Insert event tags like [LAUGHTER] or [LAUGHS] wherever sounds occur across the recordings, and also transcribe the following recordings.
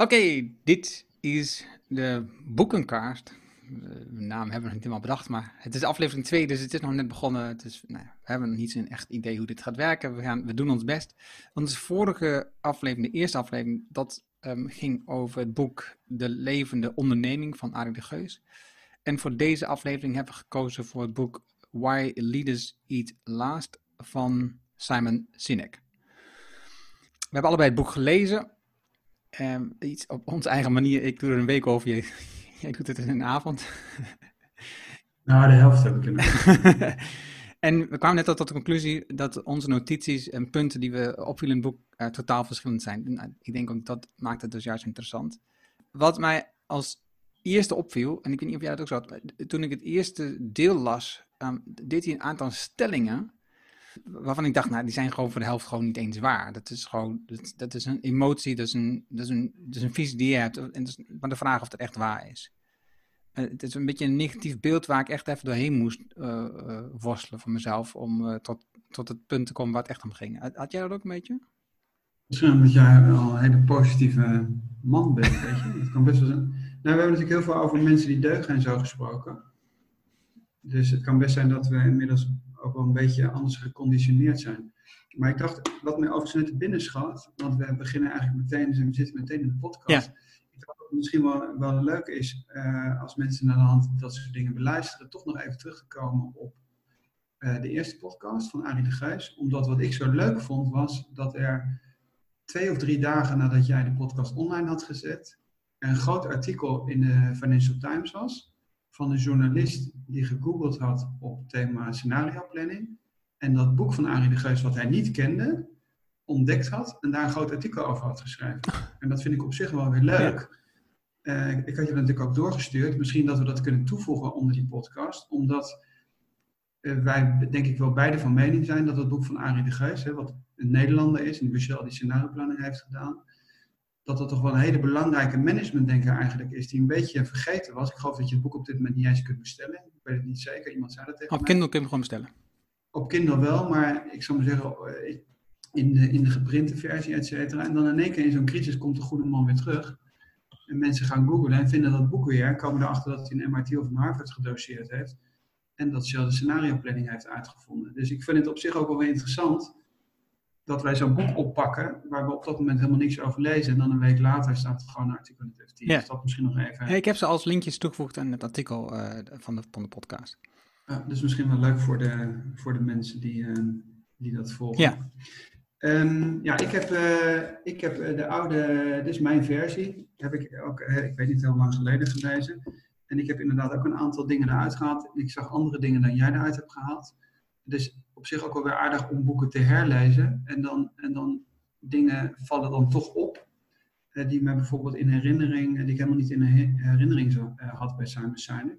Oké, dit is de boekenkaart. De naam hebben we nog niet helemaal bedacht, maar het is aflevering 2, dus het is nog net begonnen. Nou, we hebben nog niet zo'n echt idee hoe dit gaat werken. We, gaan, we doen ons best. Onze vorige aflevering, de eerste aflevering, dat um, ging over het boek De Levende Onderneming van Arie de Geus. En voor deze aflevering hebben we gekozen voor het boek Why Leaders Eat Last van Simon Sinek. We hebben allebei het boek gelezen. Um, iets op onze eigen manier. Ik doe er een week over. Jij, [LAUGHS] jij doet het in een avond. [LAUGHS] Nou, de helft heb ik in. [LAUGHS] en we kwamen net al tot de conclusie dat onze notities en punten die we opvielen in het boek uh, totaal verschillend zijn. Nou, ik denk ook dat maakt het dus juist interessant. Wat mij als eerste opviel, en ik weet niet of jij dat ook zo had, toen ik het eerste deel las, um, deed hij een aantal stellingen waarvan ik dacht, nou, die zijn gewoon voor de helft gewoon niet eens waar. Dat is gewoon, dat, dat is een emotie, dat is een, dat is een, dat is een visie die je hebt. En dat is maar de vraag of het echt waar is. Uh, het is een beetje een negatief beeld waar ik echt even doorheen moest uh, uh, worstelen voor mezelf om tot, tot het punt te komen waar het echt om ging. Had, had jij dat ook een beetje? Misschien omdat jij al een hele positieve man bent, weet je. Het kan best wel zijn. Nou, we hebben natuurlijk heel veel over mensen die deugen en zo gesproken. Dus het kan best zijn dat we inmiddels ook wel een beetje anders geconditioneerd zijn. Maar ik dacht, wat mij overigens net te binnen schat, want we beginnen eigenlijk meteen, dus we zitten meteen in de podcast. Ja. Ik dacht dat het misschien wel, wel leuk is, uh, als mensen naar de hand dat soort dingen beluisteren, toch nog even terug te komen op uh, de eerste podcast van Arie de Geus. Omdat wat ik zo leuk vond, was dat er twee of drie dagen nadat jij de podcast online had gezet, een groot artikel in de Financial Times was van een journalist die gegoogeld had op thema scenario planning. En dat boek van Arie de Geus, wat hij niet kende, ontdekt had en daar een groot artikel over had geschreven. En dat vind ik op zich wel weer leuk. Uh, ik had je dat natuurlijk ook doorgestuurd. Misschien dat we dat kunnen toevoegen onder die podcast. Omdat uh, wij denk ik wel beide van mening zijn dat het boek van Arie de Geus, hè, wat een Nederlander is en die Michel die scenario planning heeft gedaan, dat dat toch wel een hele belangrijke managementdenker eigenlijk is, die een beetje vergeten was. Ik geloof dat je het boek op dit moment niet eens kunt bestellen. Ik weet het niet zeker, iemand zei dat tegen Op Kindle kun je hem gewoon bestellen. Op Kindle wel, maar ik zou maar zeggen, in de, in de geprinte versie, et cetera. En dan in één keer in zo'n crisis komt de goede man weer terug. En mensen gaan googlen en vinden dat boek weer, komen erachter dat hij een MIT of een Harvard gedoseerd heeft. En dat Shell de scenario planning heeft uitgevonden. Dus ik vind het op zich ook wel weer interessant dat wij zo'n boek oppakken, waar we op dat moment helemaal niks over lezen. En dan een week later staat het gewoon een artikel in het FT. Ja. Dus dat misschien nog even. Ja, ik heb ze als linkjes toegevoegd aan het artikel uh, van, de, van de podcast. Ja, dus misschien wel leuk voor de, voor de mensen die, uh, die dat volgen. Ja. Um, ja, ik heb, uh, ik heb de oude, dit is mijn versie, heb ik ook, ik weet niet heel lang geleden gelezen. En ik heb inderdaad ook een aantal dingen eruit gehaald. Ik zag andere dingen dan jij eruit hebt gehaald. Dus op zich ook wel weer aardig om boeken te herlezen. En dan, en dan dingen vallen dan toch op. Die mij bijvoorbeeld in herinnering, die ik helemaal niet in herinnering zo, uh, had bij Simon Sinek.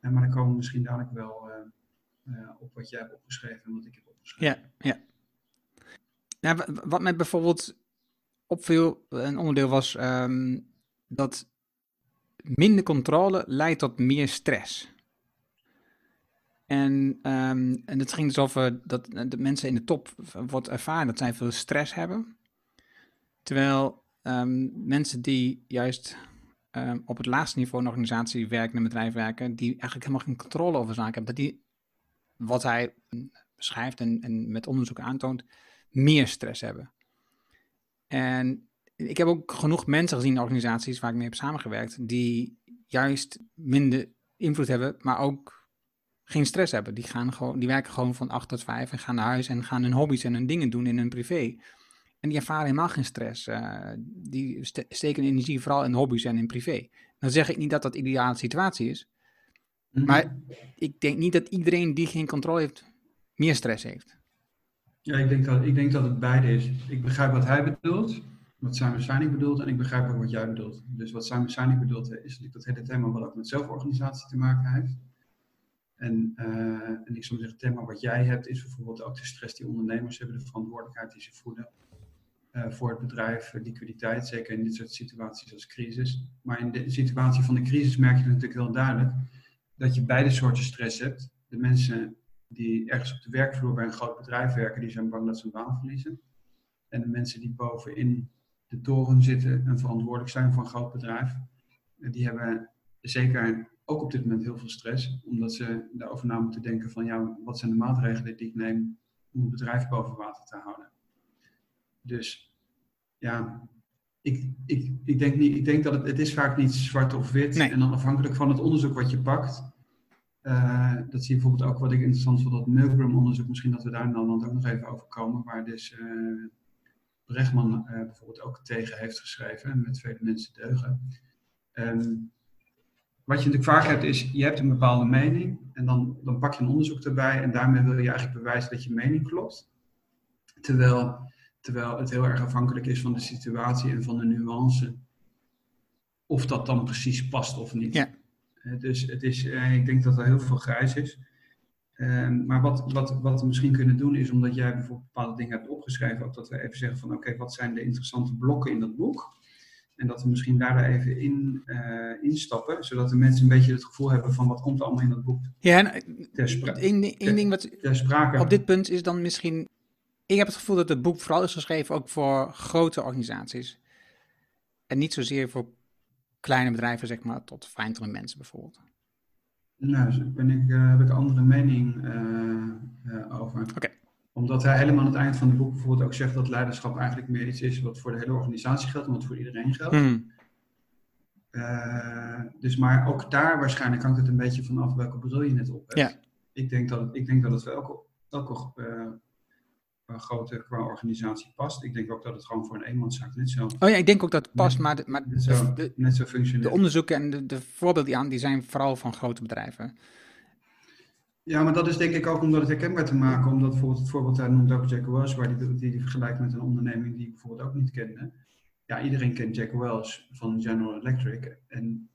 Uh, maar dan komen misschien dadelijk wel op wat jij hebt opgeschreven en wat ik heb opgeschreven. Ja, ja. ja wat mij bijvoorbeeld opviel, een onderdeel was um, dat minder controle leidt tot meer stress. En, um, en het ging dus over dat de mensen in de top wordt ervaren dat zij veel stress hebben. Terwijl um, mensen die juist um, op het laagste niveau in een organisatie werken, in een bedrijf werken, die eigenlijk helemaal geen controle over zaken hebben, dat die, wat hij beschrijft en, en met onderzoek aantoont, meer stress hebben. En ik heb ook genoeg mensen gezien in organisaties waar ik mee heb samengewerkt, die juist minder invloed hebben, maar ook geen stress hebben. Die, gaan gewoon, die werken gewoon van 8 tot 5 en gaan naar huis en gaan hun hobby's en hun dingen doen in hun privé. En die ervaren helemaal geen stress. Uh, die st steken energie vooral in hobby's en in privé. Dan zeg ik niet dat dat de ideale situatie is. Mm -hmm. Maar ik denk niet dat iedereen die geen controle heeft, meer stress heeft. Ja, ik denk dat, ik denk dat het beide is. Ik begrijp wat hij bedoelt, wat Simon Sinek bedoelt, en ik begrijp ook wat jij bedoelt. Dus wat Simon Sinek bedoelt, is natuurlijk dat hele thema wat ook met zelforganisatie te maken heeft. En, uh, en ik zou zeggen, het thema wat jij hebt is bijvoorbeeld ook de stress die ondernemers hebben, de verantwoordelijkheid die ze voelen uh, voor het bedrijf, liquiditeit, zeker in dit soort situaties als crisis. Maar in de situatie van de crisis merk je natuurlijk heel duidelijk dat je beide soorten stress hebt. De mensen die ergens op de werkvloer bij een groot bedrijf werken, die zijn bang dat ze een baan verliezen. En de mensen die bovenin de toren zitten en verantwoordelijk zijn voor een groot bedrijf. die hebben zeker ook op dit moment heel veel stress, omdat ze erover na moeten denken van ja, wat zijn de maatregelen die ik neem om het bedrijf boven water te houden. Dus ja, ik, ik, ik, denk, niet, ik denk dat het, het is vaak niet zwart of wit. En dan afhankelijk van het onderzoek wat je pakt. Uh, dat zie je bijvoorbeeld ook wat ik interessant vond, dat Milgram-onderzoek, misschien dat we daar dan ook nog even over komen, waar dus uh, Brechtman uh, bijvoorbeeld ook tegen heeft geschreven, met vele mensen deugen. Um, wat je natuurlijk vaak hebt is, je hebt een bepaalde mening en dan, dan pak je een onderzoek erbij en daarmee wil je eigenlijk bewijzen dat je mening klopt. Terwijl, terwijl het heel erg afhankelijk is van de situatie en van de nuance of dat dan precies past of niet. Ja. Dus het is, eh, ik denk dat er heel veel grijs is. Ehm, maar wat, wat, wat we misschien kunnen doen is, omdat jij bijvoorbeeld bepaalde dingen hebt opgeschreven, ook dat we even zeggen van oké, wat zijn de interessante blokken in dat boek? En dat we misschien daar even in uh, instappen, zodat de mensen een beetje het gevoel hebben van wat komt er allemaal in dat boek. Ja, en één, ding wat sprake. op dit punt is dan misschien, ik heb het gevoel dat het boek vooral is geschreven ook voor grote organisaties. En niet zozeer voor kleine bedrijven, zeg maar, tot 25 mensen bijvoorbeeld. Nou, dus ben ik, uh, heb ik een andere mening uh, over. Oké omdat hij helemaal aan het eind van het boek bijvoorbeeld ook zegt dat leiderschap eigenlijk meer iets is wat voor de hele organisatie geldt en wat voor iedereen geldt. Hmm. Uh, dus maar ook daar waarschijnlijk hangt het een beetje vanaf welke bril je net op hebt. Ja. Ik, denk dat het, ik denk dat het wel elke, elke uh, grote qua organisatie past. Ik denk ook dat het gewoon voor een eenmanszaak net zo... Oh ja, ik denk ook dat het past, maar, de, maar net, zo, de, net zo functioneert. De onderzoeken en de, de voorbeelden die aan, die zijn vooral van grote bedrijven. Ja, maar dat is denk ik ook om dat herkenbaar te maken. Omdat bijvoorbeeld het voorbeeld hij noemt over Jack Wells, waar die, die, die vergelijkt met een onderneming die ik bijvoorbeeld ook niet kende. Ja, iedereen kent Jack Wells van General Electric. En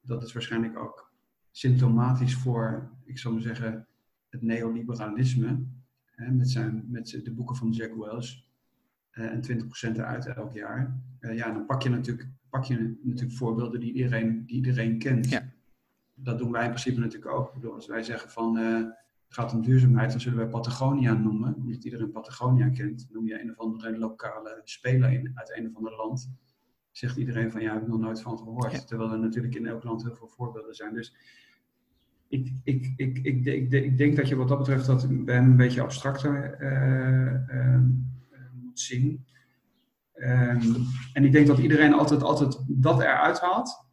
dat is waarschijnlijk ook symptomatisch voor, ik zou maar zeggen, het neoliberalisme. Hè, met, zijn, met de boeken van Jack Wells. Uh, en 20% eruit elk jaar. Uh, ja, dan pak je natuurlijk, pak je natuurlijk voorbeelden die iedereen, die iedereen kent. Ja dat doen wij in principe natuurlijk ook. Ik bedoel, als wij zeggen van uh, het gaat om duurzaamheid, dan zullen wij Patagonia noemen. Omdat iedereen Patagonia kent. Noem je een of andere lokale speler in, uit een of ander land. Zegt iedereen van ja, ik heb nog nooit van gehoord. Terwijl er natuurlijk in elk land heel veel voorbeelden zijn. Dus ik, ik, ik, ik, ik, ik denk dat je wat dat betreft dat bij een beetje abstracter uh, moet zien. Um, en ik denk dat iedereen altijd, altijd dat eruit haalt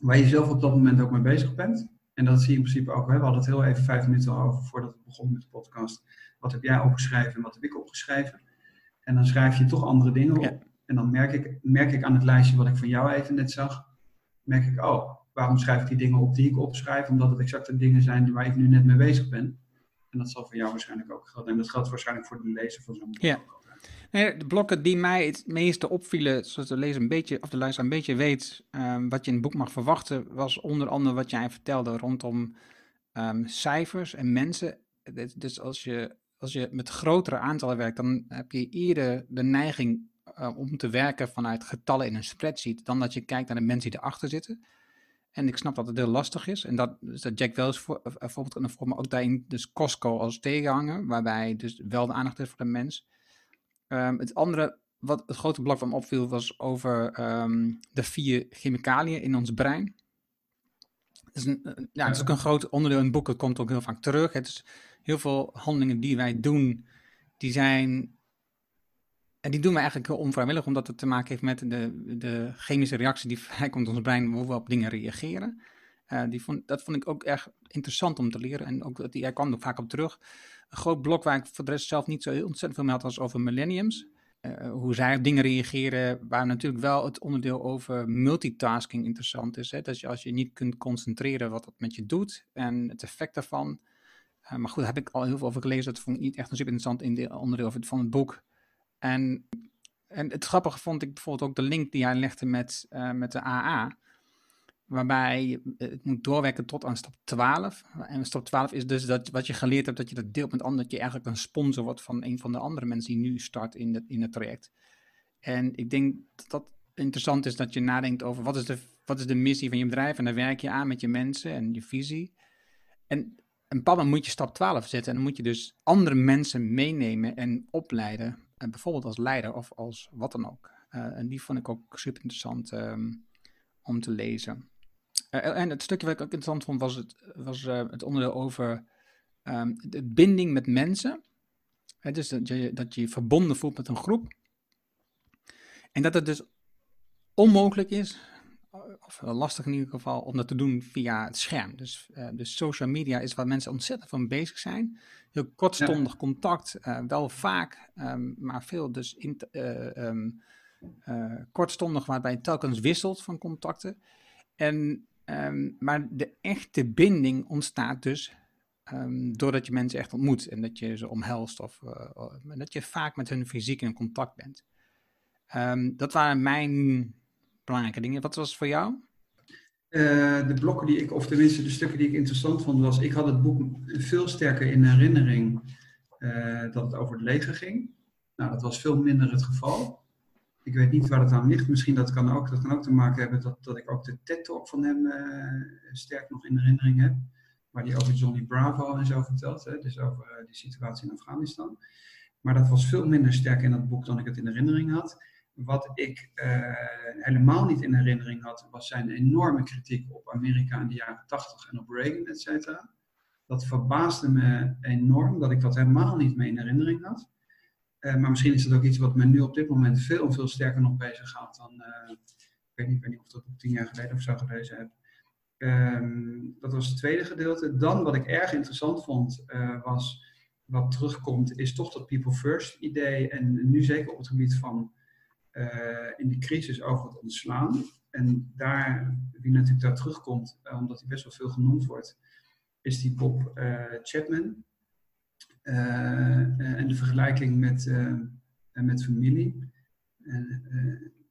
waar je zelf op dat moment ook mee bezig bent. En dat zie je in principe ook. Hè? We hadden het heel even vijf minuten over voordat we begonnen met de podcast. Wat heb jij opgeschreven en wat heb ik opgeschreven? En dan schrijf je toch andere dingen op. En dan merk ik, merk ik aan het lijstje wat ik van jou even net zag, merk ik, oh, waarom schrijf ik die dingen op die ik opschrijf? Omdat het exact de dingen zijn waar ik nu net mee bezig ben. En dat zal voor jou waarschijnlijk ook gelden. En dat geldt waarschijnlijk voor de lezer van zo'n boek. Ja. De blokken die mij het meeste opvielen, zoals de lezer een beetje, of de luisteraar een beetje weet, um, wat je in het boek mag verwachten, was onder andere wat jij vertelde rondom um, cijfers en mensen. Dus als je, als je met grotere aantallen werkt, dan heb je eerder de neiging uh, om te werken vanuit getallen in een spreadsheet, dan dat je kijkt naar de mensen die erachter zitten. En ik snap dat het heel lastig is. En dat, dus dat Jack Wells voor, bijvoorbeeld, en voor me ook daarin dus Costco als tegenhanger, waarbij dus wel de aandacht is voor de mens. Um, het andere, wat het grote blok van me opviel, was over um, de vier chemicaliën in ons brein. Dat is, een, ja, dat is ook een groot onderdeel in het boek. Het komt ook heel vaak terug. Het is heel veel handelingen die wij doen, die zijn. En die doen we eigenlijk heel onvrijwillig, omdat het te maken heeft met de, de chemische reactie die [LAUGHS] vrijkomt in ons brein, hoe we op dingen reageren. Uh, die vond, dat vond ik ook erg interessant om te leren. En ook, die, hij kwam er vaak op terug. Een groot blok waar ik voor de rest zelf niet zo heel ontzettend veel mee had, was over millenniums. Uh, hoe zij op dingen reageren, waar natuurlijk wel het onderdeel over multitasking interessant is. Hè? Dat je als je niet kunt concentreren wat dat met je doet en het effect daarvan. Uh, maar goed, daar heb ik al heel veel over gelezen. Dat vond ik niet echt een super interessant in onderdeel van het boek. En, en het grappige vond ik bijvoorbeeld ook de link die hij legde met, met de AA waarbij het moet doorwerken tot aan stap 12. En stap 12 is dus dat wat je geleerd hebt, dat je dat deelt met anderen, dat je eigenlijk een sponsor wordt van een van de andere mensen die nu start in het, in het traject. En ik denk dat dat interessant is dat je nadenkt over wat is, de, wat is de missie van je bedrijf en dan werk je aan met je mensen en je visie. En een bepaald moet je stap 12 zetten en dan moet je dus andere mensen meenemen en opleiden, en bijvoorbeeld als leider of als wat dan ook. en die vond ik ook super interessant ehm, om te lezen. En het stukje wat ik ook interessant vond was het, was, het onderdeel over um, de binding met mensen. dus dat je, dat je je verbonden voelt met een groep. En dat het dus onmogelijk is, of lastig in ieder geval, om dat te doen via het scherm. Dus, uh, dus social media is waar mensen ontzettend van bezig zijn. Heel kortstondig contact, uh, wel vaak, um, maar veel dus in, uh, um, kortstondig, waarbij je telkens wisselt van contacten. En, um, maar de echte binding ontstaat dus doordat je mensen echt ontmoet en dat je ze omhelst of dat je vaak met hun fysiek in contact bent. dat waren mijn belangrijke dingen. Wat was het voor jou? Uh, de blokken die ik, of tenminste de stukken die ik interessant vond, was ik had het boek veel sterker in herinnering uh, dat het over het leger ging. Nou, dat was veel minder het geval. Ik weet niet waar het aan ligt. Misschien dat kan ook, dat kan ook te maken hebben dat, dat ik ook de TED-talk van hem uh, sterk nog in herinnering heb. Waar hij over Johnny Bravo en zo vertelt. Hè? Dus over die situatie in Afghanistan. Maar dat was veel minder sterk in dat boek dan ik het in herinnering had. Wat ik uh, helemaal niet in herinnering had, was zijn enorme kritiek op Amerika in de jaren 80 en op Reagan, et cetera. Dat verbaasde me enorm dat ik dat helemaal niet meer in herinnering had. Uh, maar misschien is dat ook iets wat me nu op dit moment veel, veel sterker nog bezig gaat dan. Uh, ik, weet niet, ik niet of dat tien jaar geleden of zo gelezen heb. Um, dat was het tweede gedeelte. Dan wat ik erg interessant vond, was wat terugkomt, is toch dat people first idee. En nu zeker op het gebied van in de crisis over het ontslaan. En daar, wie natuurlijk daar terugkomt, omdat hij best wel veel genoemd wordt, is die Bob Chapman. En de vergelijking met, met familie. En,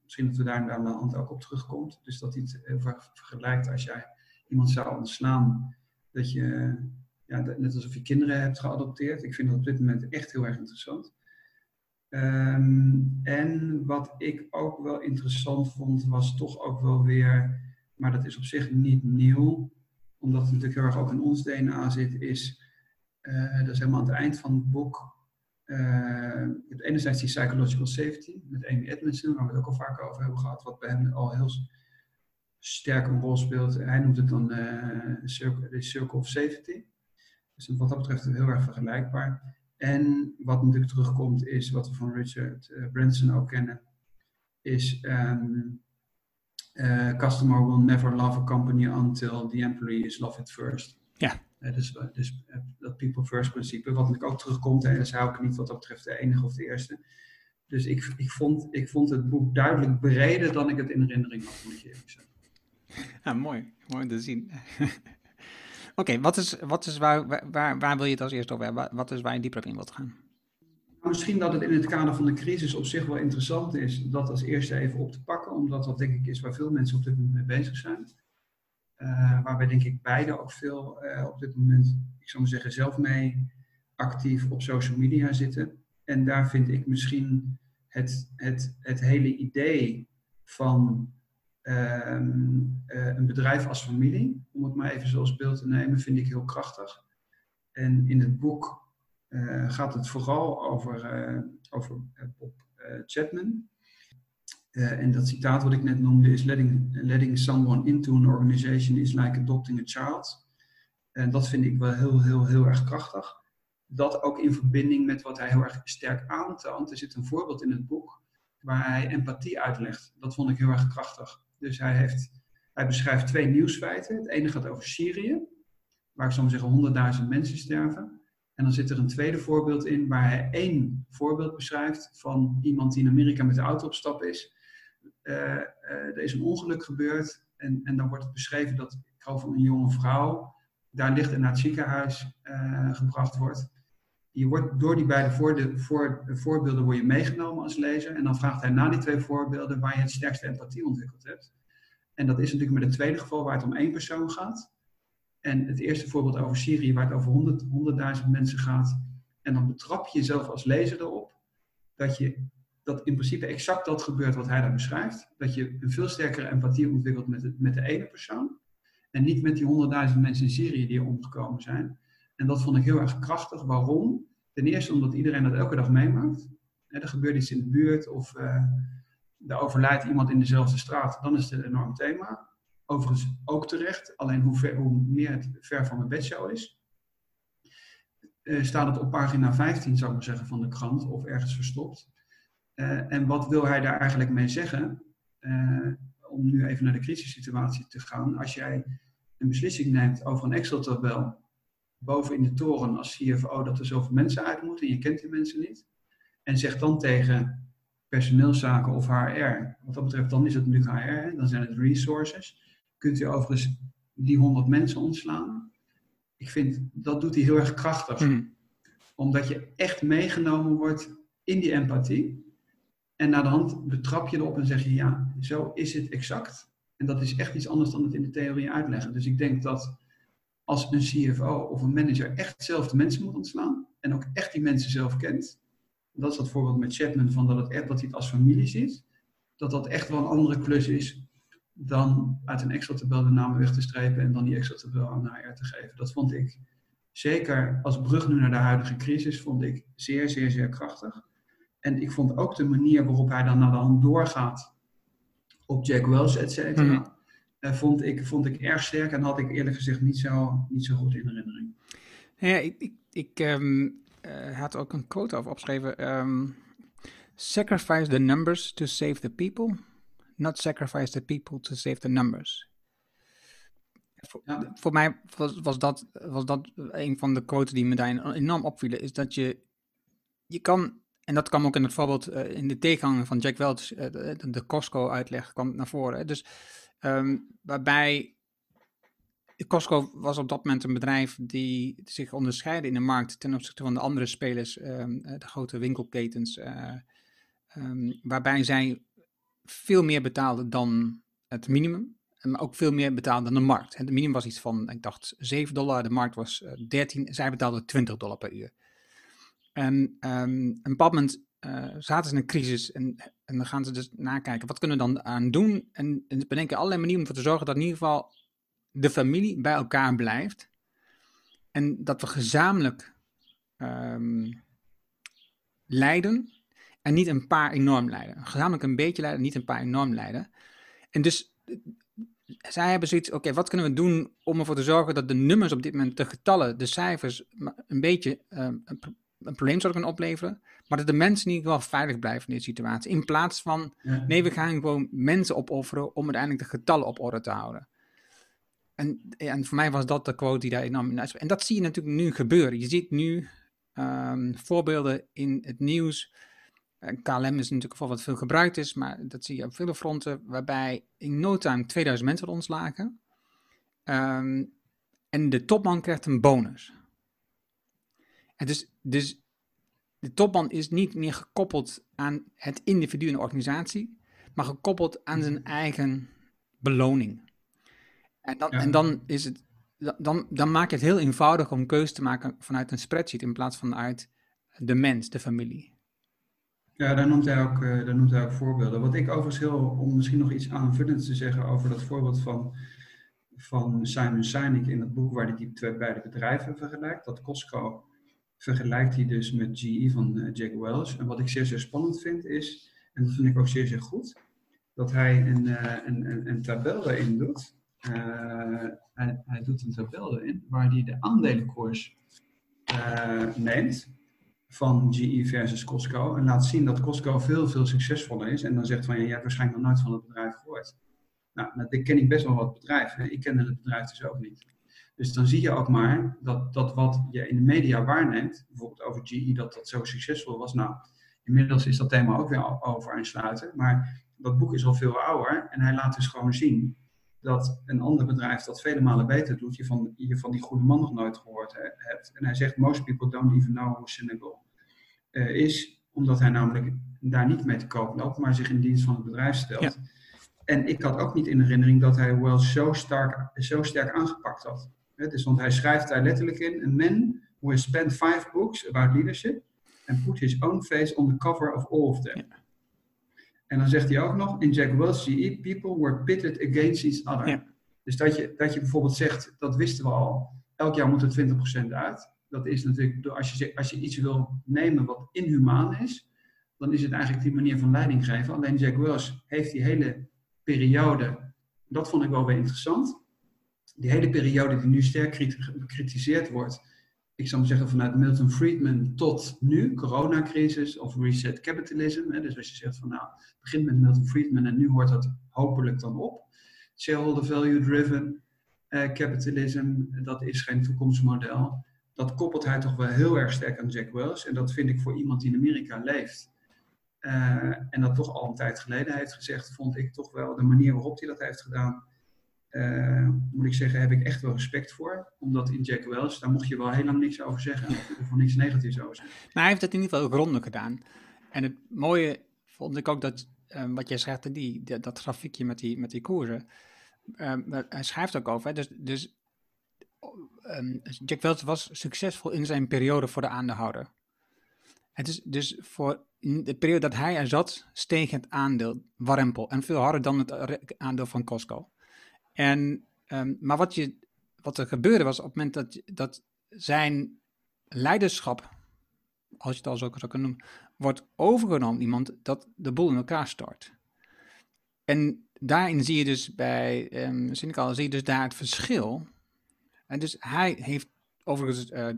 misschien dat we daar aan de hand ook op terugkomt. Dus dat hij het vergelijkt als jij iemand zou ontslaan, dat je, ja, net alsof je kinderen hebt geadopteerd. Ik vind dat op dit moment echt heel erg interessant. Um, en wat ik ook wel interessant vond, was toch ook wel weer, maar dat is op zich niet nieuw, omdat het natuurlijk heel erg ook in ons DNA zit, is, uh, dat is helemaal aan het eind van het boek, uh, enerzijds die psychological safety met Amy Edmondson, waar we het ook al vaak over hebben gehad, wat bij hem al heel sterk een rol speelt. Hij noemt het dan circle, de circle of safety. Dus wat dat betreft heel erg vergelijkbaar. En wat natuurlijk terugkomt is, wat we van Richard Branson ook kennen, is uh, customer will never love a company until the employees love it first. Ja. Dus dus dat people first principe, wat natuurlijk ook terugkomt, en dat is ook niet wat dat betreft de enige of de eerste. Dus ik, ik, vond, ik vond het boek duidelijk breder dan ik het in herinnering had, moet je eerlijk zeggen. Ja, mooi. Mooi te zien. [LAUGHS] Oké, wat is, wat is waar, waar, waar wil je het als eerste over hebben? Wat is waar je dieper op in wilt gaan? Nou, misschien dat het in het kader van de crisis op zich wel interessant is dat als eerste even op te pakken, omdat dat denk ik is waar veel mensen op dit moment mee bezig zijn. Uh, waar wij denk ik beide ook veel uh, op dit moment, ik zou maar zeggen, zelf mee actief op social media zitten. En daar vind ik misschien het, het, het hele idee van Ehm, eh, een bedrijf als familie, om het maar even zoals beeld te nemen, vind ik heel krachtig. En in het boek gaat het vooral over, over Bob Chapman. En dat citaat wat ik net noemde is: letting, letting someone into an organization is like adopting a child. En dat vind ik wel heel, heel, heel erg krachtig. Dat ook in verbinding met wat hij heel erg sterk aantoont. Er zit een voorbeeld in het boek waar hij empathie uitlegt. Dat vond ik heel erg krachtig. Dus hij, heeft, hij beschrijft twee nieuwsfeiten. Het ene gaat over Syrië, waar ik zou zeggen honderdduizend mensen sterven. En dan zit er een tweede voorbeeld in, waar hij één voorbeeld beschrijft van iemand die in Amerika met de auto op stap is. Uh, uh, er is een ongeluk gebeurd en, en dan wordt het beschreven dat, ik geloof een jonge vrouw, daar ligt en naar het ziekenhuis uh, gebracht wordt. Je wordt door die beide voor, voor, voorbeelden word je meegenomen als lezer. En dan vraagt hij na die twee voorbeelden waar je het sterkste empathie ontwikkeld hebt. En dat is natuurlijk met het tweede geval waar het om één persoon gaat. En het eerste voorbeeld over Syrië, waar het over 100, 100.000 mensen gaat. En dan betrap je jezelf als lezer erop dat, je, dat in principe exact dat gebeurt wat hij daar beschrijft. Dat je een veel sterkere empathie ontwikkelt met de, met de ene persoon. En niet met die 100.000 mensen in Syrië die er omgekomen zijn. En dat vond ik heel erg krachtig. Waarom? Ten eerste omdat iedereen dat elke dag meemaakt. er gebeurt iets in de buurt of uh, er overlijdt iemand in dezelfde straat, dan is het een enorm thema. Overigens ook terecht, alleen hoe, ver, hoe meer het ver van mijn bedshow is. Uh, staat het op pagina 15, zou ik maar zeggen, van de krant of ergens verstopt. Uh, en wat wil hij daar eigenlijk mee zeggen? Uh, om nu even naar de crisissituatie te gaan. Als jij een beslissing neemt over een Excel-tabel boven in de toren als CFO dat er zoveel mensen uit moeten en je kent die mensen niet. En zegt dan tegen personeelszaken of HR, wat dat betreft dan is het nu HR, dan zijn het resources. Kunt u overigens die 100 mensen ontslaan? Ik vind dat doet hij heel erg krachtig. Mm. Omdat je echt meegenomen wordt in die empathie. En na de hand betrap je erop en zeg je ja, zo is het exact. En dat is echt iets anders dan het in de theorie uitleggen. Dus ik denk dat als een CFO of een manager echt zelf de mensen moet ontslaan en ook echt die mensen zelf kent, dat is dat voorbeeld met Chapman van dat het echt dat hij het als familie ziet, dat dat echt wel een andere klus is dan uit een Excel-tabel de namen weg te strepen en dan die Excel-tabel aan HR te geven. Dat vond ik zeker als brug nu naar de huidige crisis, vond ik zeer, zeer, zeer krachtig. En ik vond ook de manier waarop hij dan naar de hand doorgaat op Jack Wells, et cetera. Mhm. Eh, vond, ik, vond ik erg sterk en had ik eerlijk gezegd niet zo, niet zo goed in herinnering. Ja, ik, ik, ik um, uh, had ook een quote over opgeschreven. Um, sacrifice the numbers to save the people, not sacrifice the people to save the numbers. Voor, ja. voor mij was, was, dat, was dat een van de quotes die me daar enorm opvielen. Is dat je, je kan, en dat kwam ook in het voorbeeld uh, in de tegengang van Jack Welch, uh, de, Costco-uitleg kwam naar voren. Dus Um, waarbij Costco was op dat moment een bedrijf die zich onderscheidde in de markt ten opzichte van de andere spelers, um, de grote winkelketens, um, waarbij zij veel meer betaalden dan het minimum, maar ook veel meer betaalden dan de markt. Het minimum was iets van, ik dacht, 7 dollar, de markt was 13, eh, zij betaalden 20 dollar per uur. En een bepaald moment uh, zaten ze in een crisis en, en dan gaan ze dus nakijken, wat kunnen we dan aan doen? En, en bedenken allerlei manieren om ervoor te zorgen dat in ieder geval de familie bij elkaar blijft. En dat we gezamenlijk um, leiden en niet een paar enorm leiden. Gezamenlijk een beetje leiden, niet een paar enorm leiden. En dus zij hebben zoiets, oké, wat kunnen we doen om ervoor te zorgen dat de nummers op dit moment, de getallen, de cijfers, een beetje um, een, probleem zouden kunnen opleveren. Maar dat de mensen in ieder geval veilig blijven in deze situatie. In plaats van, nee, we gaan gewoon mensen opofferen om uiteindelijk de getallen op orde te houden. En, en voor mij was dat de quote die daar enorm in En dat zie je natuurlijk nu gebeuren. Je ziet nu um, voorbeelden in het nieuws. KLM is natuurlijk voorbeeld wat veel gebruikt is, maar dat zie je op vele fronten, waarbij in no time 2000 mensen ontslagen. Um, en de topman krijgt een bonus. En dus, dus de topman is niet meer gekoppeld aan het individu in de organisatie, maar gekoppeld aan zijn eigen beloning. En dan, en dan is het, dan, dan maak je het heel eenvoudig om keuze te maken vanuit een spreadsheet in plaats van uit de mens, de familie. Ja, daar noemt hij ook, uh, daar noemt hij ook voorbeelden. Wat ik overigens heel, om misschien nog iets aanvullends te zeggen over dat voorbeeld van, van Simon Sinek in het boek waar hij die twee beide bedrijven vergelijkt, dat Costco vergelijkt hij dus met GE van uh, Jack Welch. En wat ik zeer, zeer spannend vind is, en dat vind ik ook zeer, zeer goed, dat hij een, uh, een, een, een, tabel erin doet. Uh, hij, hij, doet een tabel erin waar hij de aandelenkoers neemt van GE versus Costco en laat zien dat Costco veel, veel succesvoller is. En dan zegt van, ja, je hebt waarschijnlijk nog nooit van het bedrijf gehoord. Nou, dat ken ik best wel wat bedrijven. Ik ken het bedrijf dus ook niet. Dus dan zie je ook maar dat, dat wat je in de media waarneemt, bijvoorbeeld over GE, dat dat zo succesvol was. Nou, inmiddels is dat thema ook weer over sluiten. Maar dat boek is al veel ouder en hij laat dus gewoon zien dat een ander bedrijf dat vele malen beter doet, je van, je van die goede man nog nooit gehoord hebt. En hij zegt, most people don't even know who Senegal uh, is, omdat hij namelijk daar niet mee te koop loopt, maar zich in dienst van het bedrijf stelt. En ik had ook niet in herinnering dat hij wel zo sterk, zo sterk aangepakt had. Dus, want hij schrijft daar letterlijk in: A man who has spent five books about leadership and put his own face on the cover of all of them. En dan zegt hij ook nog: In Jack Welch GE, people were pitted against each other. Dus dat je, dat je bijvoorbeeld zegt: Dat wisten we al, elk jaar moet er 20% uit. Dat is natuurlijk, als je, als je iets wil nemen wat inhumaan is, dan is het eigenlijk die manier van leiding geven. Alleen Jack Welch heeft die hele periode, dat vond ik wel weer interessant, die hele periode die nu sterk bekritiseerd wordt, ik zou zeggen vanuit Milton Friedman tot nu, coronacrisis of reset capitalism. Hè, dus als je zegt van nou, het begint met Milton Friedman en nu hoort dat hopelijk dan op. Shareholder value driven uh, capitalism, dat is geen toekomstmodel. Dat koppelt hij toch wel heel erg sterk aan Jack Welch. En dat vind ik voor iemand die in Amerika leeft. Uh, en dat toch al een tijd geleden heeft gezegd, vond ik toch wel de manier waarop hij dat heeft gedaan uh, moet ik zeggen, heb ik echt wel respect voor. Omdat in Jack Welch, daar mocht je wel heel lang niks over zeggen. Of niks negatiefs over zeggen. Nou, hij heeft het in ieder geval grondig gedaan. En het mooie vond ik ook dat, um, wat jij zegt, die, dat grafiekje met die, met die koersen. Um, hij schrijft ook over. Hè, dus dus um, Jack Welch was succesvol in zijn periode voor de aandeelhouder. Het is dus voor de periode dat hij er zat, steeg het aandeel warempel. En veel harder dan het aandeel van Costco. En, um, maar wat, je, wat er gebeurde was op het moment dat, dat zijn leiderschap, als je het al zo zou kunnen noemen, wordt overgenomen iemand dat de boel in elkaar stort. En daarin zie je dus bij um, zie je dus daar het verschil. En dus hij heeft overigens uh, eh,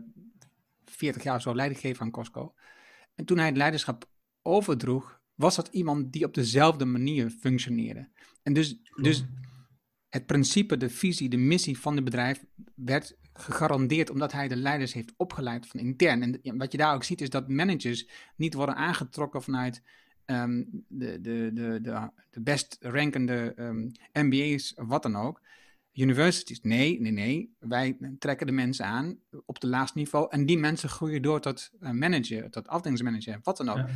40 jaar zo leiding aan Costco. En toen hij het leiderschap overdroeg, was dat iemand die op dezelfde manier functioneerde. En dus, dus het principe, de visie, de missie van het bedrijf werd gegarandeerd omdat hij de leiders heeft opgeleid van intern. En wat je daar ook ziet is dat managers niet worden aangetrokken vanuit ehm, de, de, de, de, de best rankende um, ehm, MBA's wat dan ook. Universities, nee, nee, nee. Wij trekken de mensen aan op de laagste niveau en die mensen groeien door tot uh, manager, tot afdelingsmanager, wat dan ook.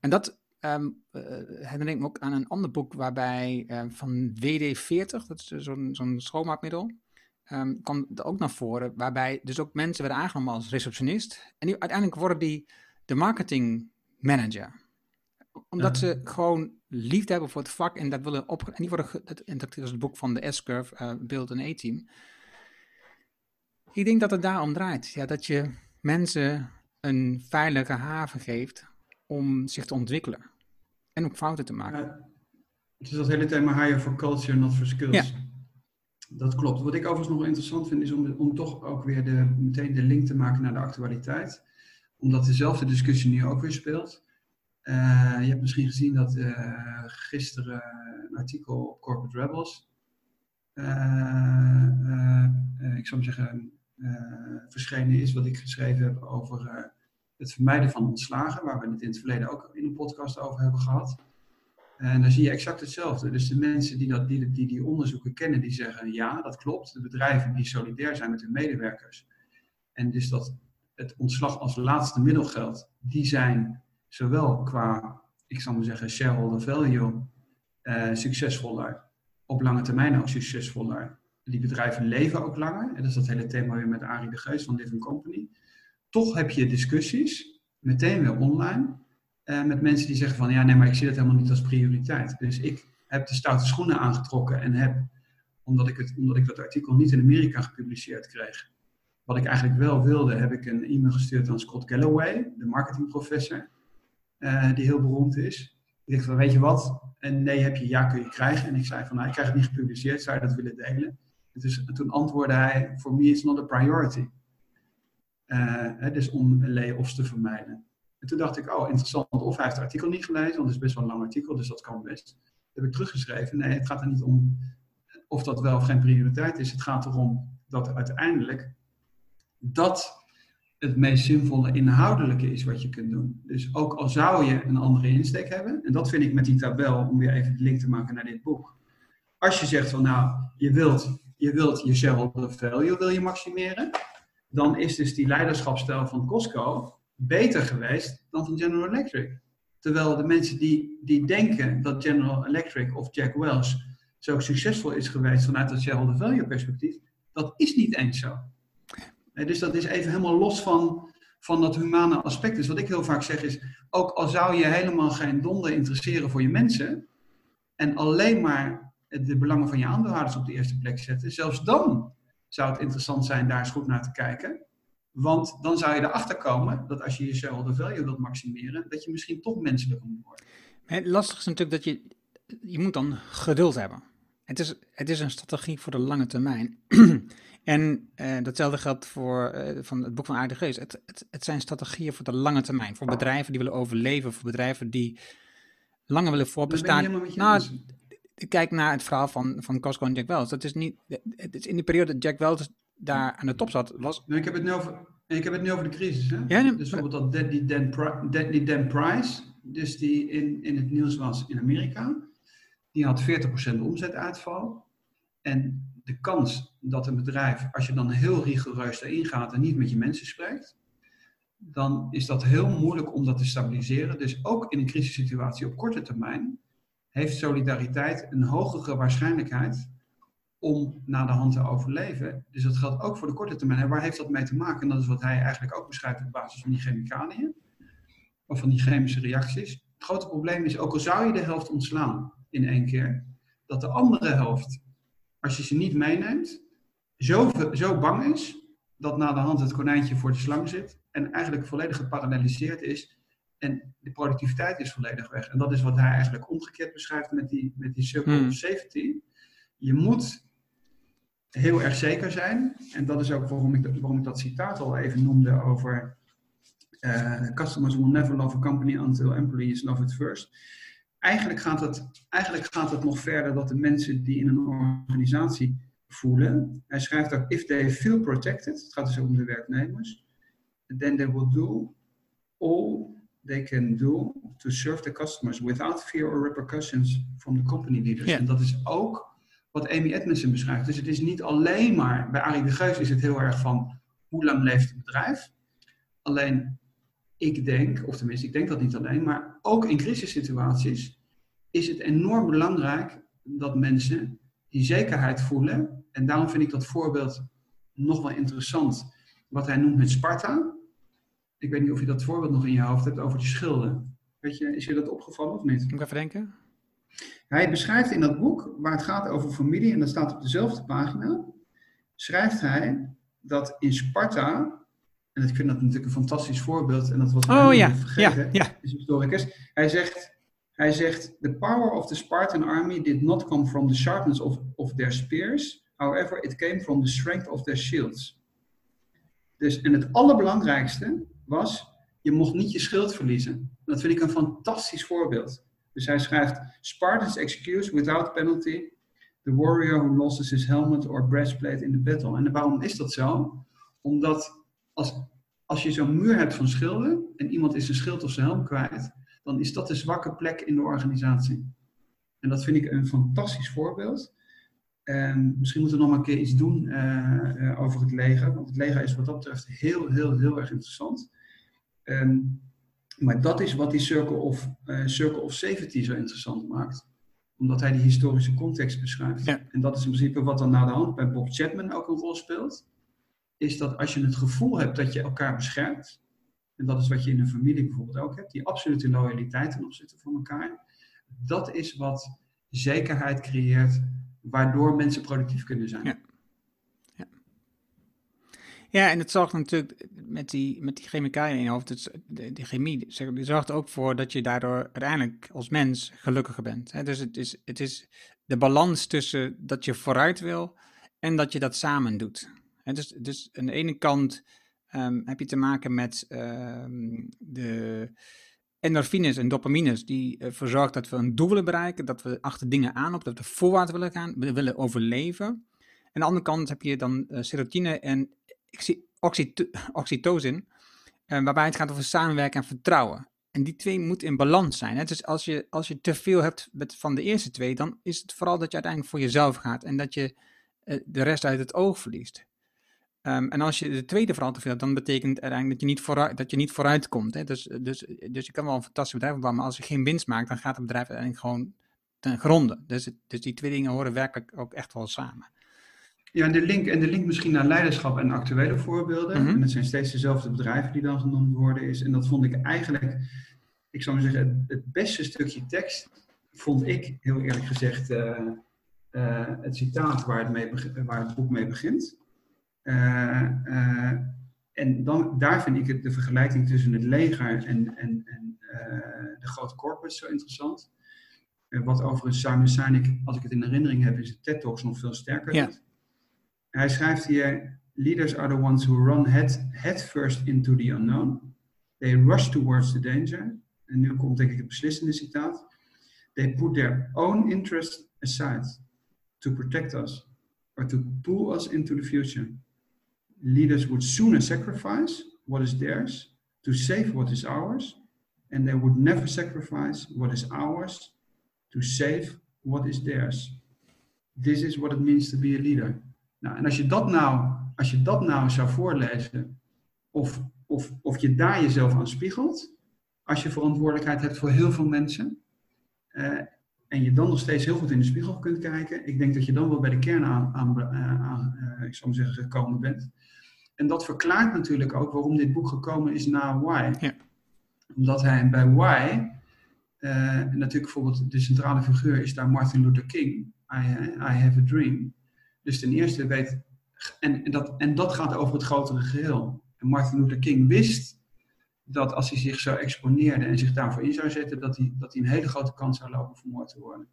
En dat Um, uh, herinner ik me ook aan een ander boek waarbij uh, van WD-40, dat is zo'n zo'n schoonmaakmiddel, um, kwam er ook naar voren, waarbij dus ook mensen werden aangenomen als receptionist. En die, uiteindelijk worden die de marketing manager. Omdat ze gewoon liefde hebben voor het vak en dat willen op. En die worden, dat, en dat is het boek van de S-Curve, uh, Build an A-team. Ik denk dat het daarom draait. Ja, dat je mensen een veilige haven geeft om zich te ontwikkelen. En ook fouten te maken. Ja, het is dat hele thema hire for culture, not for skills. Ja. Dat klopt. Wat ik overigens nog interessant vind, is om, om toch ook weer de, meteen de link te maken naar de actualiteit. Omdat dezelfde discussie nu ook weer speelt. Uh, je hebt misschien gezien dat uh, gisteren een artikel op Corporate Rebels, uh, ik zou maar zeggen, verschenen is wat ik geschreven heb over het vermijden van ontslagen, waar we het in het verleden ook in een podcast over hebben gehad. En dan zie je exact hetzelfde. Dus de mensen die, dat, die, die onderzoeken kennen, die zeggen ja, dat klopt. De bedrijven die solidair zijn met hun medewerkers. En dus dat het ontslag als laatste middel geldt, die zijn zowel qua, ik zal maar zeggen, shareholder value uh, succesvoller, op lange termijn ook succesvoller. Die bedrijven leven ook langer. En dat is dat hele thema weer met Arie de Geus van Living Company. Toch heb je discussies, meteen weer online, uh, met mensen die zeggen van ja, nee, maar ik zie dat helemaal niet als prioriteit. Dus ik heb de stoute schoenen aangetrokken en heb, omdat ik, het, omdat ik dat artikel niet in Amerika gepubliceerd kreeg, wat ik eigenlijk wel wilde, heb ik een e-mail gestuurd aan Scott Galloway, de marketingprofessor, uh, die heel beroemd is. Ik dacht van, weet je wat? En nee heb je, ja kun je krijgen. En ik zei van, nou, ik krijg het niet gepubliceerd, zou je dat willen delen? En, dus, en toen antwoordde hij, for me it's not a priority. Dus om layoffs te vermijden. En toen dacht ik, oh interessant, of hij heeft het artikel niet gelezen, want het is best wel een lang artikel, dus dat kan best. Dat heb ik teruggeschreven. Nee, het gaat er niet om of dat wel of geen prioriteit is. Het gaat erom dat uiteindelijk dat het meest zinvolle inhoudelijke is wat je kunt doen. Dus ook al zou je een andere insteek hebben, en dat vind ik met die tabel, om weer even de link te maken naar dit boek. Als je zegt van nou, je wilt je, wilt je shareholder value wil je maximeren, dan is dus die leiderschapsstijl van Costco beter geweest dan van General Electric. Terwijl de mensen die, die denken dat General Electric of Jack Welch zo succesvol is geweest vanuit het shareholder value perspectief, dat is niet eens zo. Dus dat is even helemaal los van, van dat humane aspect. Dus wat ik heel vaak zeg is, ook al zou je helemaal geen donder interesseren voor je mensen en alleen maar de belangen van je aandeelhouders op de eerste plek zetten, zelfs dan zou het interessant zijn daar eens goed naar te kijken. Want dan zou je erachter komen dat als je je shareholder value wilt maximeren, dat je misschien toch menselijker moet worden. Het lastige is natuurlijk dat je, je moet dan geduld hebben. Het is, het is een strategie voor de lange termijn. [CLEARS THROAT] en uh, datzelfde geldt voor uh, van het boek van Aarde Geest. Het, het, het, zijn strategieën voor de lange termijn. Voor bedrijven die willen overleven, voor bedrijven die langer willen voorbestaan. Nou, kijk naar het verhaal van, van Costco en Jack Welch. Dat is niet, het is in die periode dat Jack Welch daar aan de top zat. Was... Nee, ik, heb het nu over, ik heb het nu over de crisis. Hè? Ja, nee, dus bijvoorbeeld dat Deadly Dan, Deadly Dan Price, dus die in, in het nieuws was in Amerika. Die had 40% omzetuitval. En de kans dat een bedrijf, als je dan heel rigoureus erin gaat en niet met je mensen spreekt, dan is dat heel moeilijk om dat te stabiliseren. Dus ook in een crisissituatie op korte termijn heeft solidariteit een hogere waarschijnlijkheid om na de hand te overleven. Dus dat geldt ook voor de korte termijn. En waar heeft dat mee te maken? En dat is wat hij eigenlijk ook beschrijft op basis van die chemicaliën, of van die chemische reacties. Het grote probleem is, ook al zou je de helft ontslaan in één keer, dat de andere helft, als je ze niet meeneemt, zo, zo bang is dat na de hand het konijntje voor de slang zit en eigenlijk volledig geparalleliseerd is en de productiviteit is volledig weg. En dat is wat hij eigenlijk omgekeerd beschrijft met die, met die circle hmm. of safety. Je moet heel erg zeker zijn. En dat is ook waarom ik, waarom ik dat citaat al even noemde over uh, customers will never love a company until employees love it first. Eigenlijk gaat, het, eigenlijk gaat het nog verder dat de mensen die in een organisatie voelen. Hij schrijft ook, if they feel protected, het gaat dus ook om de werknemers, then they will do all they can do to serve the customers without fear or repercussions from the company leaders. En dat is ook wat Amy Edmondson beschrijft. Dus het is niet alleen maar, bij Arie de Geus is het heel erg van hoe lang leeft het bedrijf. Alleen ik denk, of tenminste ik denk dat niet alleen, maar ook in crisissituaties is het enorm belangrijk dat mensen die zekerheid voelen. En daarom vind ik dat voorbeeld nog wel interessant. Wat hij noemt met Sparta. Ik weet niet of je dat voorbeeld nog in je hoofd hebt over die schilden. Weet je, is je dat opgevallen of niet? Moet ik even denken? Hij beschrijft in dat boek, waar het gaat over familie, en dat staat op dezelfde pagina, schrijft hij dat in Sparta, en ik vind dat natuurlijk een fantastisch voorbeeld, en dat was oh, ja. vergeten, ja, ja. is historicus. Hij zegt, hij zegt, the power of the Spartan army did not come from the sharpness of, of their spears, however it came from the strength of their shields. Dus, en het allerbelangrijkste was, je mocht niet je schild verliezen. Dat vind ik een fantastisch voorbeeld. Dus hij schrijft, Spartans excuse without penalty the warrior who loses his helmet or breastplate in the battle. En waarom is dat zo? Omdat als, als je zo'n muur hebt van schilden en iemand is zijn schild of zijn helm kwijt, dan is dat de zwakke plek in de organisatie. En dat vind ik een fantastisch voorbeeld. En misschien moeten we nog maar een keer iets doen uh, uh, over het leger. Want het leger is wat dat betreft heel, heel, heel erg interessant. En maar dat is wat die Circle of, uh, Circle of Safety zo interessant maakt. Omdat hij die historische context beschrijft. En dat is in principe wat dan na de hand bij Bob Chapman ook een rol speelt. Is dat als je het gevoel hebt dat je elkaar beschermt. En dat is wat je in een familie bijvoorbeeld ook hebt. Die absolute loyaliteit ten opzichte van elkaar. Dat is wat zekerheid creëert. Waardoor mensen productief kunnen zijn. Ja. Ja, en het zorgt natuurlijk met die, met die chemicaliën in je hoofd, het, de, chemie, die zorgt ook voor dat je daardoor uiteindelijk als mens gelukkiger bent. Hè? Dus het is, het is de balans tussen dat je vooruit wil en dat je dat samen doet. Hè? Dus, dus aan de ene kant um, heb je te maken met um, de endorfines en dopamines die ervoor zorgen dat we een doel willen bereiken, dat we achter dingen aanlopen, dat we voorwaarts willen gaan, we willen overleven. En aan de andere kant heb je dan uh, serotine en oxytocin, uh, waarbij het gaat over samenwerken en vertrouwen. En die twee moeten in balans zijn. Hè? Dus als je, als je te veel hebt met, van de eerste twee, dan is het vooral dat je uiteindelijk voor jezelf gaat en dat je uh, de rest uit het oog verliest. Um, en als je de tweede te veel hebt, dan betekent uiteindelijk dat je niet vooruit, dat je niet vooruit komt. Hè? Dus, dus, dus je kan wel een fantastisch bedrijf opbouwen, maar als je geen winst maakt, dan gaat het bedrijf uiteindelijk gewoon ten gronde. Dus, dus die twee dingen horen werkelijk ook echt wel samen. Ja, en de link, en de link misschien naar leiderschap en actuele voorbeelden. Mhm. En het zijn steeds dezelfde bedrijven die dan genoemd worden. Is, en dat vond ik eigenlijk, ik zou maar zeggen, het, beste stukje tekst vond ik, heel eerlijk gezegd, uh, uh, het citaat waar het, mee, waar het boek mee begint. Uh, en dan, daar vind ik het, de vergelijking tussen het leger en, en, en de grote corpus zo interessant. wat overigens Simon Sinek, als ik het in herinnering heb, is het TED Talks nog veel sterker. Ja. Hij schrijft hier, leaders are the ones who run head, head first into the unknown. They rush towards the danger. En nu komt denk ik het beslissende citaat. They put their own interest aside to protect us or to pull us into the future. Leaders would sooner sacrifice what is theirs to save what is ours, and they would never sacrifice what is ours to save what is theirs. This is what it means to be a leader. Nou, en als je dat nou, als je dat nou zou voorlezen, of, of, of je daar jezelf aan spiegelt, als je verantwoordelijkheid hebt voor heel veel mensen, uh, en je dan nog steeds heel goed in de spiegel kunt kijken, ik denk dat je dan wel bij de kern aan, aan, eh, aan uh, ik zou maar zeggen, gekomen bent. En dat verklaart natuurlijk ook waarom dit boek gekomen is na Why. Ja. Omdat hij bij Why, natuurlijk bijvoorbeeld de centrale figuur is daar Martin Luther King, I, I Have a Dream. Dus ten eerste weet, en, en, dat, en dat gaat over het grotere geheel. En Martin Luther King wist dat als hij zich zo exponeerde en zich daarvoor in zou zetten, dat hij, dat hij een hele grote kans zou lopen vermoord te worden.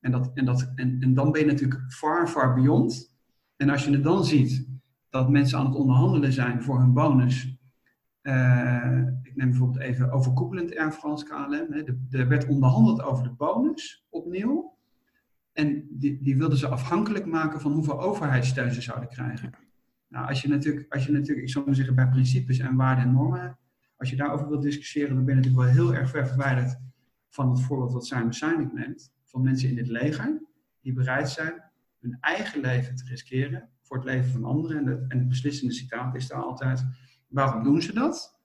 En, dat, en, dat, en, en dan ben je natuurlijk far, far beyond. En als je het dan ziet dat mensen aan het onderhandelen zijn voor hun bonus. Uh, ik neem bijvoorbeeld even overkoepelend Air France KLM. Hè. Er werd onderhandeld over de bonus opnieuw. En die, die wilden ze afhankelijk maken van hoeveel overheidssteun ze zouden krijgen. Nou, als je natuurlijk, als je natuurlijk, ik zou maar zeggen, bij principes en waarden en normen, als je daarover wilt discussiëren, dan ben je natuurlijk wel heel erg ver verwijderd van het voorbeeld wat Simon Sinek neemt, van mensen in het leger, die bereid zijn hun eigen leven te riskeren voor het leven van anderen. En, de, en het beslissende citaat is daar altijd, waarom doen ze dat?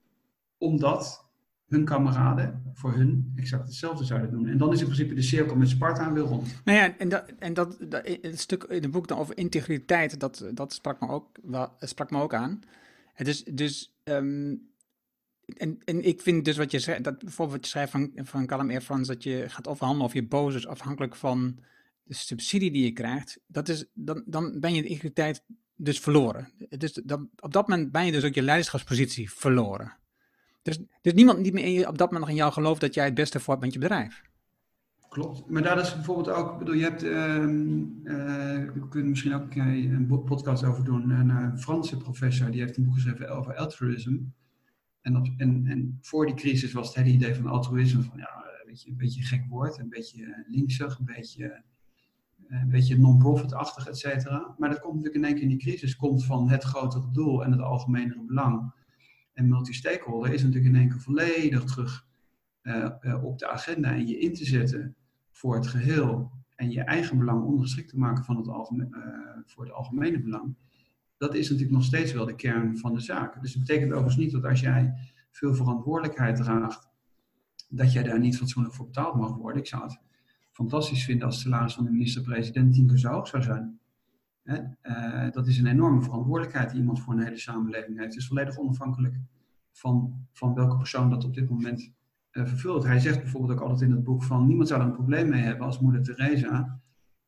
Omdat hun kameraden voor hun exact hetzelfde zouden doen. En dan is in principe de cirkel met Sparta weer rond. Nou ja, en dat, en dat, het stuk in het boek dan over integriteit, dat, dat sprak, me ook, wel, sprak me ook aan. Het is dus. Um, en, en ik vind dus wat je zegt, dat bijvoorbeeld wat je schrijft van, van Callum France, dat je gaat afhandelen of je boos is afhankelijk van de subsidie die je krijgt, dat is, dan, dan ben je de integriteit dus verloren. Dus dan, op dat moment ben je dus ook je leiderschapspositie verloren. Dus, dus niemand die meer op dat moment nog in jou gelooft dat jij het beste voor hebt met je bedrijf. Klopt. Maar daar is bijvoorbeeld ook, bedoel, je hebt, uh, uh, we kunnen misschien ook een podcast over doen. Een Franse professor, die heeft een boek geschreven over altruïsme. En, en, en voor die crisis was het hele idee van altruïsme van, ja, een beetje, een beetje een gek woord, een beetje linksig, een beetje, een beetje non-profit-achtig, et cetera. Maar dat komt natuurlijk in één keer in die crisis, komt van het grotere doel en het algemenere belang. En multi-stakeholder is natuurlijk in één keer volledig terug uh, uh, op de agenda en je in te zetten voor het geheel en je eigen belang ondergeschikt te maken van het algemeen, voor het algemene belang. Dat is natuurlijk nog steeds wel de kern van de zaak. Dus het betekent overigens niet dat als jij veel verantwoordelijkheid draagt, dat jij daar niet fatsoenlijk voor betaald mag worden. Ik zou het fantastisch vinden als salaris van de minister-president tien keer zo hoog zou zijn. Uh, dat is een enorme verantwoordelijkheid die iemand voor een hele samenleving heeft. Het is volledig onafhankelijk van, van welke persoon dat op dit moment uh, vervult. Hij zegt bijvoorbeeld ook altijd in het boek van niemand zou er een probleem mee hebben als moeder Teresa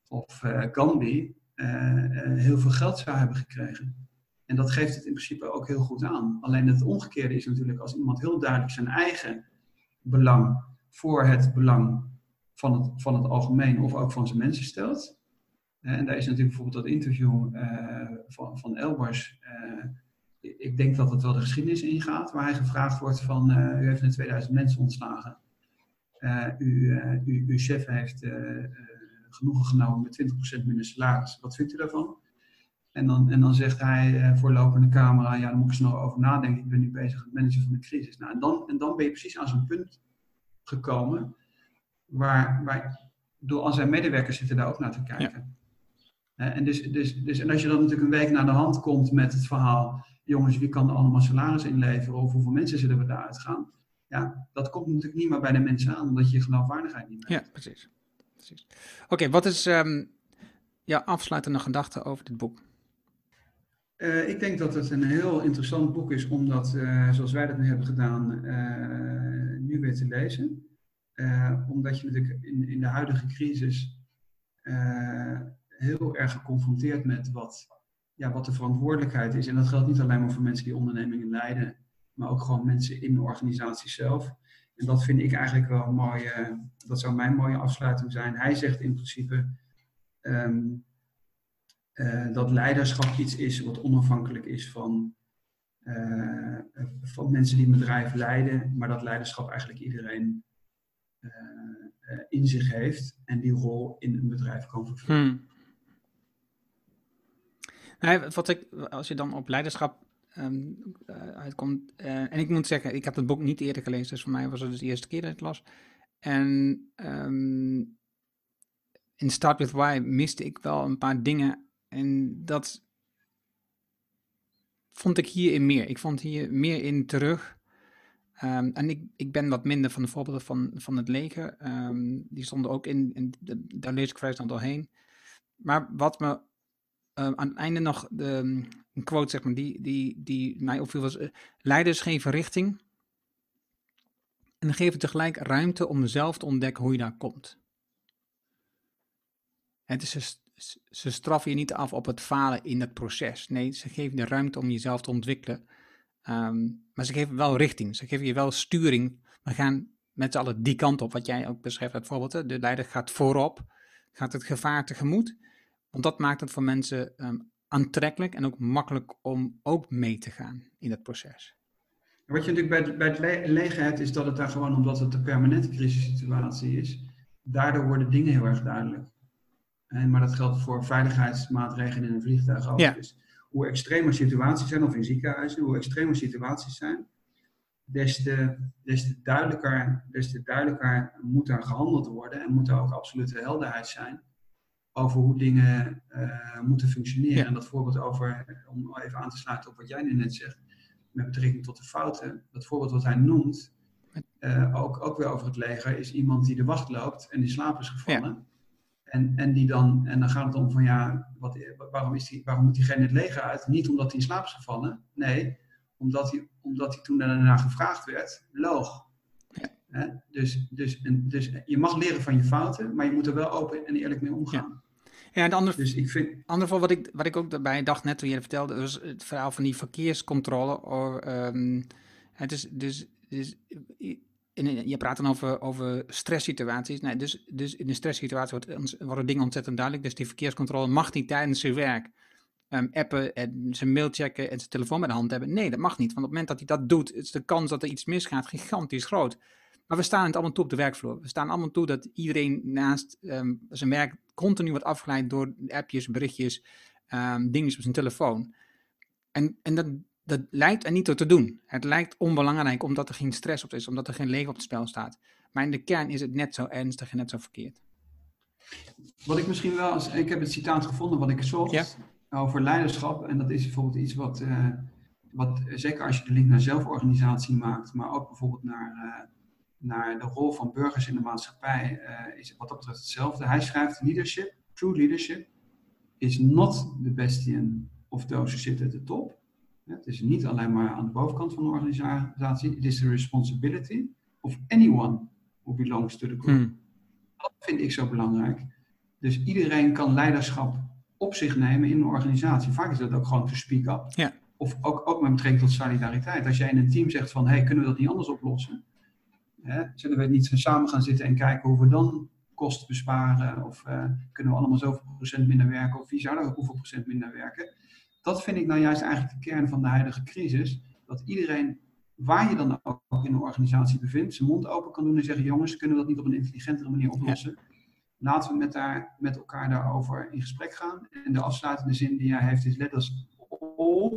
of uh, Gandhi heel veel geld zou hebben gekregen. En dat geeft het in principe ook heel goed aan. Alleen het omgekeerde is natuurlijk als iemand heel duidelijk zijn eigen belang voor het belang van het, van het algemeen of ook van zijn mensen stelt, en daar is natuurlijk bijvoorbeeld dat interview uh, van, van Elbers. Uh, ik denk dat het wel de geschiedenis ingaat, waar hij gevraagd wordt van, u heeft net 2000 mensen ontslagen. U, u, uw chef heeft genoegen genomen met 20% minder salaris. Wat vindt u daarvan? En dan, en dan zegt hij voor lopende camera, ja, daar moet ik snel over nadenken. Ik ben nu bezig met managen van de crisis. Nou, en, dan, en dan ben je precies aan zo'n punt gekomen waar, waar door al zijn medewerkers zitten daar ook naar te kijken. En, dus, dus, dus, en als je dan natuurlijk een week naar de hand komt met het verhaal, jongens, wie kan er allemaal salaris inleveren of hoeveel mensen zullen we daaruit gaan? Ja, dat komt natuurlijk niet meer bij de mensen aan, omdat je geloofwaardigheid niet meer hebt. Ja, precies. precies. Oké, wat is um, jouw afsluitende gedachte over dit boek? Uh, ik denk dat het een heel interessant boek is, omdat, uh, zoals wij dat nu hebben gedaan, uh, nu weer te lezen. Omdat je natuurlijk in, in de huidige crisis heel erg geconfronteerd met wat ja, wat de verantwoordelijkheid is. En dat geldt niet alleen maar voor mensen die ondernemingen leiden, maar ook gewoon mensen in de organisatie zelf. En dat vind ik eigenlijk wel een mooie, dat zou mijn mooie afsluiting zijn. Hij zegt in principe ehm, eh, dat leiderschap iets is wat onafhankelijk is van, van mensen die een bedrijf leiden, maar dat leiderschap eigenlijk iedereen in zich heeft en die rol in een bedrijf kan vervullen. Hmm. Nou, wat ik, als je dan op leiderschap um, uitkomt, en ik moet zeggen, ik heb het boek niet eerder gelezen, dus voor mij was het dus de eerste keer dat ik het las. En um, in Start With Why miste ik wel een paar dingen en dat vond ik hierin meer. Ik vond hier meer in terug. Um, en ik, ik ben wat minder van de voorbeelden van, van het leger. Um, die stonden ook in, in daar lees ik vrij snel doorheen. Maar wat me uh, aan het einde nog, een quote zeg maar, die, die, die mij opviel was, uh, leiders geven richting en geven tegelijk ruimte om zelf te ontdekken hoe je daar komt. Het is ze straffen je niet af op het falen in het proces. Nee, ze geven de ruimte om jezelf te ontwikkelen. Ehm, maar ze geven wel richting. Ze geven je wel sturing. We gaan met z'n allen die kant op, wat jij ook beschrijft bijvoorbeeld. De leider gaat voorop, gaat het gevaar tegemoet. Want dat maakt het voor mensen um, aantrekkelijk en ook makkelijk om ook mee te gaan in het proces. Wat je natuurlijk bij, bij het leger hebt, is dat het daar gewoon omdat het een permanente crisissituatie is. Daardoor worden dingen heel erg duidelijk maar dat geldt voor veiligheidsmaatregelen in een vliegtuig ook. Dus hoe extremer situaties zijn, of in ziekenhuizen, hoe extremer situaties zijn, des te, des te, duidelijker, des te duidelijker moet er gehandeld worden en moet er ook absolute helderheid zijn over hoe dingen uh, moeten functioneren. En dat voorbeeld over, om even aan te sluiten op wat jij nu net zegt, met betrekking tot de fouten, dat voorbeeld wat hij noemt, uh, ook, ook weer over het leger, is iemand die de wacht loopt en die slaap is gevallen. En, en, die dan, en dan gaat het om van ja, wat, waarom, is die, waarom moet diegene het leger uit? Niet omdat hij in slaap is gevallen, nee, omdat hij, omdat hij toen daarna gevraagd werd, loog. Ja. Dus, dus, en, dus je mag leren van je fouten, maar je moet er wel open en eerlijk mee omgaan. Ja, en de andere, dus ik vind... andere geval wat ik, wat ik ook daarbij dacht, net toen je het vertelde, was het verhaal van die verkeerscontrole. Or, um, het is dus, dus in, je praat dan over, over stresssituaties. Dus, dus in een stresssituatie wordt, worden dingen ontzettend duidelijk. Dus die verkeerscontrole mag niet tijdens zijn werk um, appen en zijn mail checken en zijn telefoon bij de hand hebben. Nee, dat mag niet. Want op het moment dat hij dat doet, is de kans dat er iets misgaat gigantisch groot. Maar we staan het allemaal toe op de werkvloer. We staan allemaal toe dat iedereen naast um, zijn werk continu wordt afgeleid door appjes, berichtjes, um, op zijn telefoon. En, en dat, dat lijkt er niet toe te doen. Het lijkt onbelangrijk omdat er geen stress op is, omdat er geen leeg op het spel staat. Maar in de kern is het net zo ernstig en net zo verkeerd. Wat ik misschien wel, als, ik heb het citaat gevonden wat ik zocht over leiderschap. En dat is bijvoorbeeld iets wat, uh, wat, zeker als je de link naar zelforganisatie maakt, maar ook bijvoorbeeld naar, uh, naar de rol van burgers in de maatschappij, uh, is wat dat betreft hetzelfde. Hij schrijft: Leadership, true leadership, is not the bastion of those who sit at the top het is niet alleen maar aan de bovenkant van de organisatie. Het is de responsibility of anyone who belongs to the group. Hmm. Dat vind ik zo belangrijk. Dus iedereen kan leiderschap op zich nemen in een organisatie. Vaak is dat ook gewoon to speak up. Ja. Of ook, ook met betrekking tot solidariteit. Als jij in een team zegt van, hey, kunnen we dat niet anders oplossen? Hè, zullen we niet samen gaan zitten en kijken hoe we dan kosten besparen? Of uh, kunnen we allemaal zoveel procent minder werken? Of wie zou er hoeveel procent minder werken? Dat vind ik nou juist eigenlijk de kern van de huidige crisis. Dat iedereen, waar je dan ook in de organisatie bevindt, zijn mond open kan doen en zeggen: jongens, kunnen we dat niet op een intelligentere manier oplossen? Laten we met, daar, met elkaar daarover in gesprek gaan. En de afsluitende zin die hij heeft is: Let us all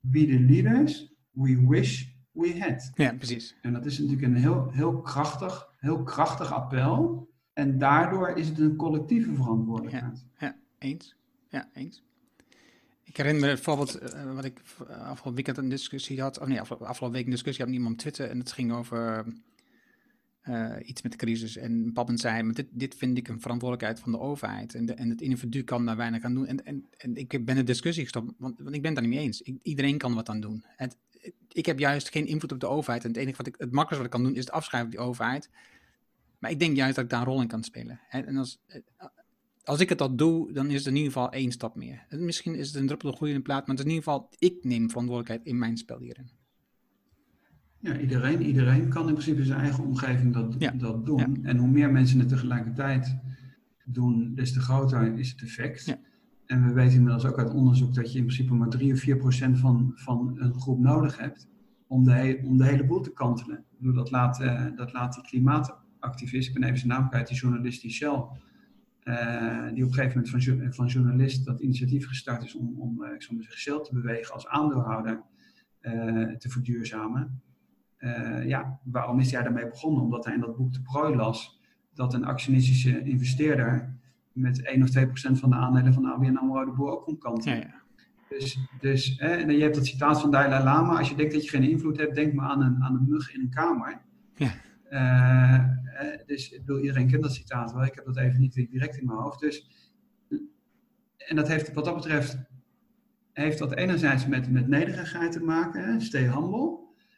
be the leaders we wish we had. Ja, precies. En dat is natuurlijk een heel, heel, krachtig, heel krachtig appel. En daardoor is het een collectieve verantwoordelijkheid. Ja, ja eens. Ja, eens. Ik herinner me bijvoorbeeld uh, wat ik afgelopen weekend een discussie had, of nee, afgelopen week een discussie had met iemand op Twitter en het ging over uh, iets met de crisis. En Pappen zei, maar dit, dit vind ik een verantwoordelijkheid van de overheid en, en het individu kan daar weinig aan doen. En, en, ik ben de discussie gestopt, want, want ik ben het daar niet mee eens. Iedereen kan wat aan doen. Het, ik heb juist geen invloed op de overheid en het enige wat ik, het makkelijkste wat ik kan doen is het afschrijven op die overheid. Maar ik denk juist dat ik daar een rol in kan spelen. En, en als, als ik het al doe, dan is het in ieder geval één stap meer. En misschien is het een druppel de goede plaat, maar het is in ieder geval, ik neem verantwoordelijkheid in mijn spel hierin. Ja, iedereen, iedereen kan in principe zijn eigen omgeving dat, dat doen. En hoe meer mensen het tegelijkertijd doen, des te groter is het effect. Ja. En we weten inmiddels ook uit onderzoek dat je in principe maar 3 of 4 procent van, van een groep nodig hebt om de, om de hele boel te kantelen. Dat laat, uh, dat laat die klimaatactivist, ik ben even zijn naam kwijt, die journalist die Shell, uh, die op een gegeven moment van, van journalist dat initiatief gestart is om, om uh, ik zal maar Shell te bewegen als aandeelhouder te verduurzamen. ja, waarom is hij daarmee begonnen? Omdat hij in dat boek de prooi las dat een actionistische investeerder met 1 of 2 procent van de aandelen van ABN AMRO de boel ook kon kantelen. Ja, ja. Dus, dus hè, en je hebt dat citaat van Dalai Lama, als je denkt dat je geen invloed hebt, denk maar aan een, aan een mug in een kamer. Ja. Uh, dus ik bedoel, iedereen kent dat citaat wel, ik heb dat even niet direct in mijn hoofd. Dus, en dat heeft wat dat betreft, heeft dat enerzijds met, met nederigheid te maken, hè.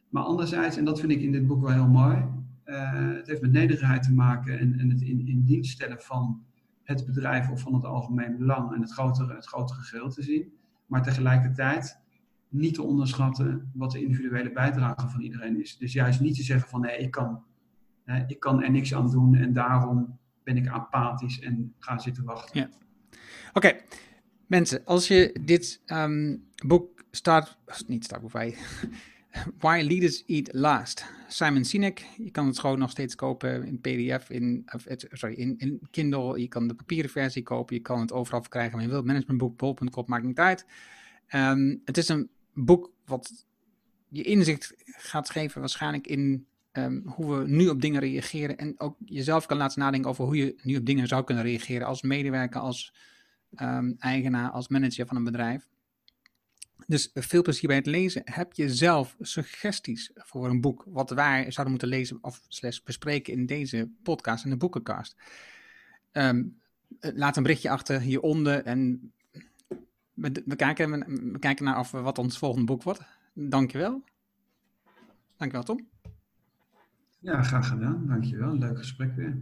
Maar anderzijds, en dat vind ik in dit boek wel heel mooi, uh, het heeft met nederigheid te maken en, en het in, in dienst stellen van het bedrijf of van het algemeen belang en het grotere, het grotere geheel te zien. Maar tegelijkertijd niet te onderschatten wat de individuele bijdrage van iedereen is. Dus juist niet te zeggen van nee, ik kan, ik kan er niks aan doen en daarom ben ik apathisch en ga zitten wachten. Ja. Oké, mensen, als je dit um, boek start, niet start, wij [LAUGHS] Why Leaders Eat Last. Simon Sinek. Je kan het gewoon nog steeds kopen in PDF, in, sorry, in, in Kindle. Je kan de papieren versie kopen. Je kan het overal verkrijgen. Maar je wilt managementboek, bol.com, maakt niet uit. Ehm, het is een boek wat je inzicht gaat geven waarschijnlijk in ehm, hoe we nu op dingen reageren. En ook jezelf kan laten nadenken over hoe je nu op dingen zou kunnen reageren als medewerker, als um, eigenaar, als manager van een bedrijf. Dus veel plezier bij het lezen. Heb je zelf suggesties voor een boek wat wij zouden moeten lezen of slechts bespreken in deze podcast, in de boekencast? Um, laat een berichtje achter hieronder en we, we, kijken, we, kijken naar of, wat ons volgende boek wordt. Dankjewel. Dankjewel Tom. Ja, graag gedaan. Dankjewel. Leuk gesprek weer.